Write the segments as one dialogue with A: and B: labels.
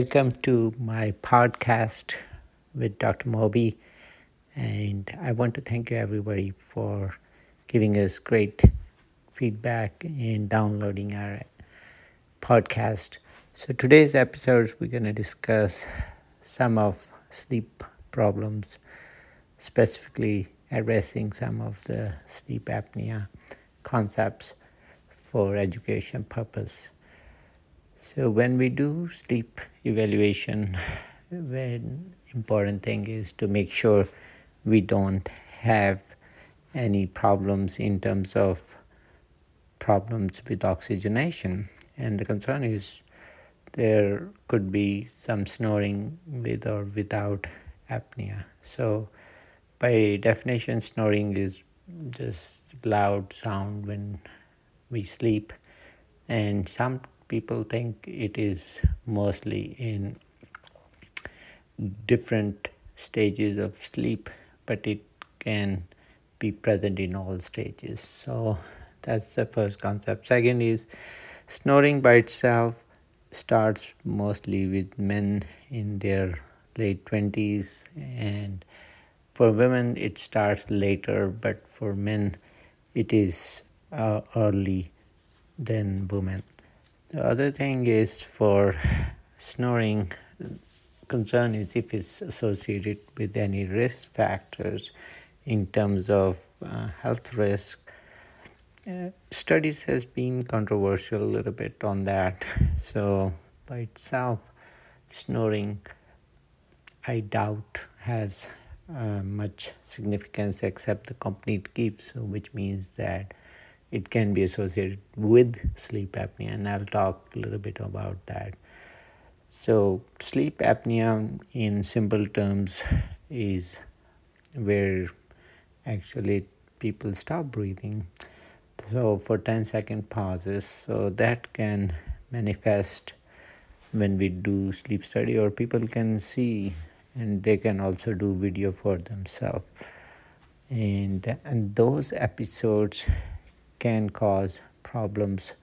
A: Welcome to my podcast with Dr. Moby. And I want to thank you, everybody, for giving us great feedback and downloading our podcast. So, today's episode, we're going to discuss some of sleep problems, specifically addressing some of the sleep apnea concepts for education purpose. So when we do sleep evaluation, one important thing is to make sure we don't have any problems in terms of problems with oxygenation. And the concern is there could be some snoring with or without apnea. So by definition, snoring is just loud sound when we sleep, and some people think it is mostly in different stages of sleep, but it can be present in all stages. So that's the first concept. Second is snoring by itself starts mostly with men in their late 20s and for women it starts later but for men it is uh, early than women the other thing is for snoring, concern is if it's associated with any risk factors in terms of uh, health risk. Uh, studies has been controversial a little bit on that. So by itself, snoring, I doubt has uh, much significance except the company it so which means that it can be associated with sleep apnea, and I'll talk a little bit about that. So, sleep apnea, in simple terms, is where actually people stop breathing. So, for 10 second pauses, so that can manifest when we do sleep study, or people can see and they can also do video for themselves. And, and those episodes can cause problems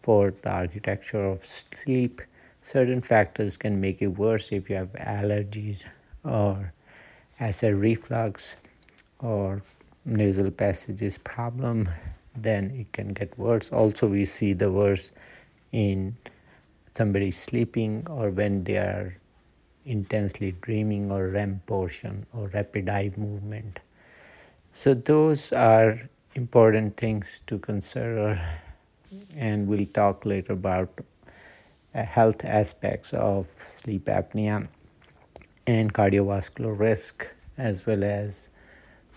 A: for the architecture of sleep. Certain factors can make it worse if you have allergies or acid reflux or nasal passages problem then it can get worse also we see the worse in somebody sleeping or when they are intensely dreaming or REM portion or rapid eye movement so those are important things to consider, and we'll talk later about uh, health aspects of sleep apnea and cardiovascular risk, as well as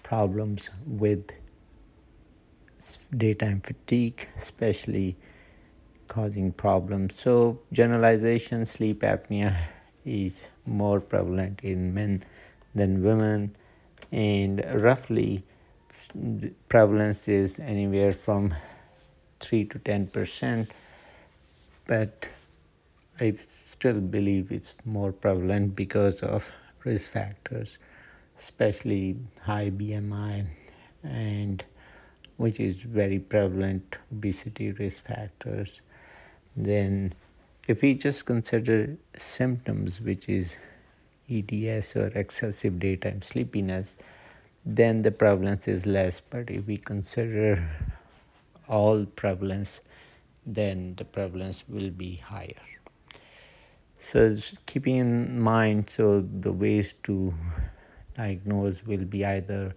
A: problems with daytime fatigue, especially causing problems. So, generalization sleep apnea is more prevalent in men than women, and roughly prevalence is anywhere from 3 to 10 percent but i still believe it's more prevalent because of risk factors especially high bmi and which is very prevalent obesity risk factors. Then if we just consider symptoms which is eds or excessive daytime sleepiness then the prevalence is less. But if we consider all prevalence, then the prevalence will be higher. So, keeping in mind, so the ways to diagnose will be either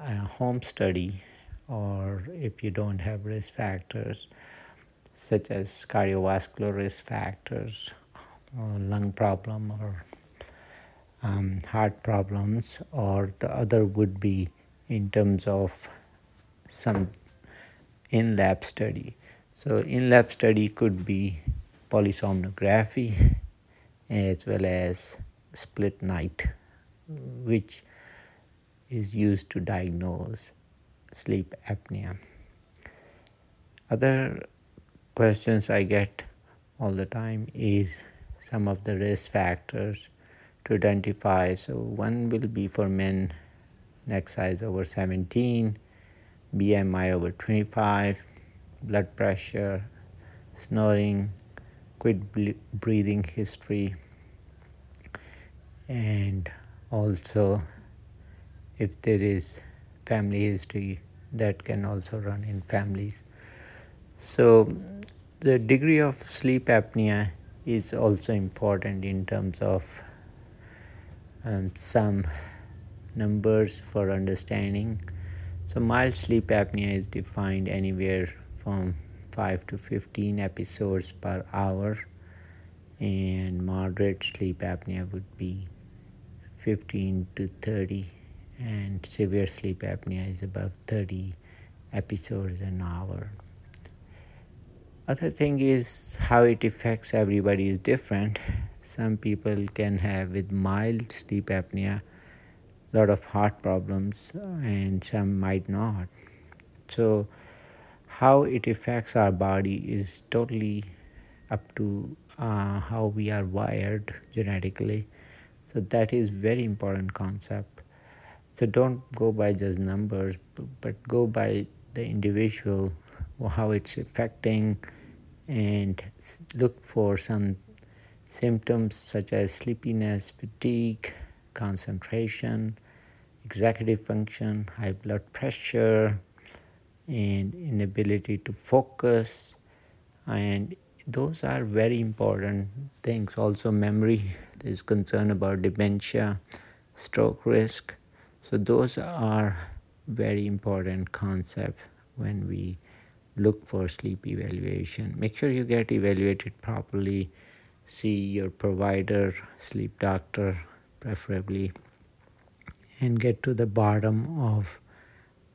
A: a home study or if you don't have risk factors such as cardiovascular risk factors or lung problem or um, heart problems, or the other would be in terms of some in lab study. So, in lab study could be polysomnography as well as split night, which is used to diagnose sleep apnea. Other questions I get all the time is some of the risk factors to identify. So one will be for men, neck size over 17, BMI over 25, blood pressure, snoring, quit breathing history and also if there is family history that can also run in families so the degree of sleep apnea is also important in terms of some numbers for understanding. So mild sleep apnea is defined anywhere from 5 to 15 episodes per hour and moderate sleep apnea would be 15 to 30 and severe sleep apnea is above 30 episodes an hour. Other thing is how it affects everybody is different some people can have with mild sleep apnea lot of heart problems and some might not. So how it affects our body is totally up to uh, how we are wired genetically. So that is very important concept. So don't go by just numbers but go by the individual how it's affecting and look for some symptoms such as sleepiness fatigue concentration executive function high blood pressure and inability to focus. And those are very important things. Also memory there's concern about dementia stroke risk. So those are very important concepts when we look for sleep evaluation. Make sure you get evaluated properly see your provider sleep doctor preferably and get to the bottom of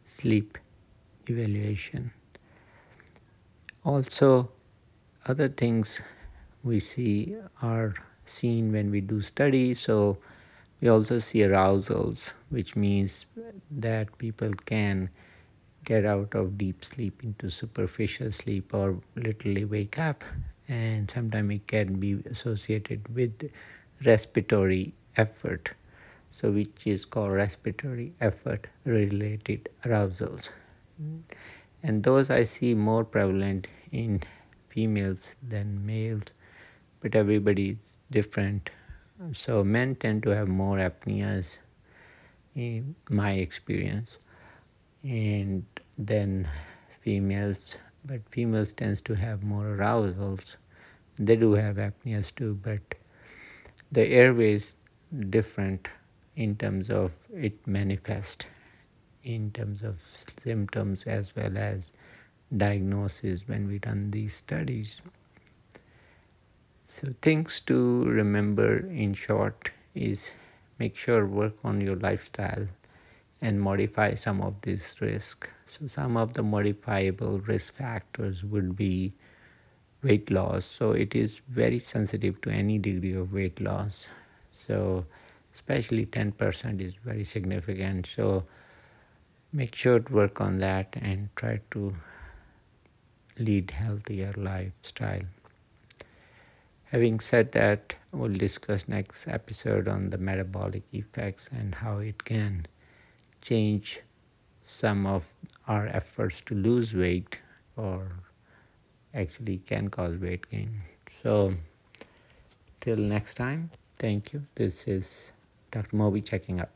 A: sleep evaluation. Also other things we see are seen when we do studies so we also see arousals which means that people can get out of deep sleep into superficial sleep or literally wake up and sometimes it can be associated with respiratory effort so which is called respiratory effort related arousals. And those i see more prevalent in females than males but everybody is different. So men tend to have more apneas in my experience and then females but females tends to have more arousals they do have apneas too but the airways different in terms of it manifest in terms of symptoms as well as diagnosis when we done these studies. So things to remember in short is make sure work on your lifestyle and modify some of these risk. So some of the modifiable risk factors would be weight loss. So it is very sensitive to any degree of weight loss. So especially 10% is very significant. So make sure to work on that and try to lead healthier lifestyle. Having said that we'll discuss next episode on the metabolic effects and how it can change some of our efforts to lose weight or actually can cause weight gain. So till next time thank you. This is dr moby checking out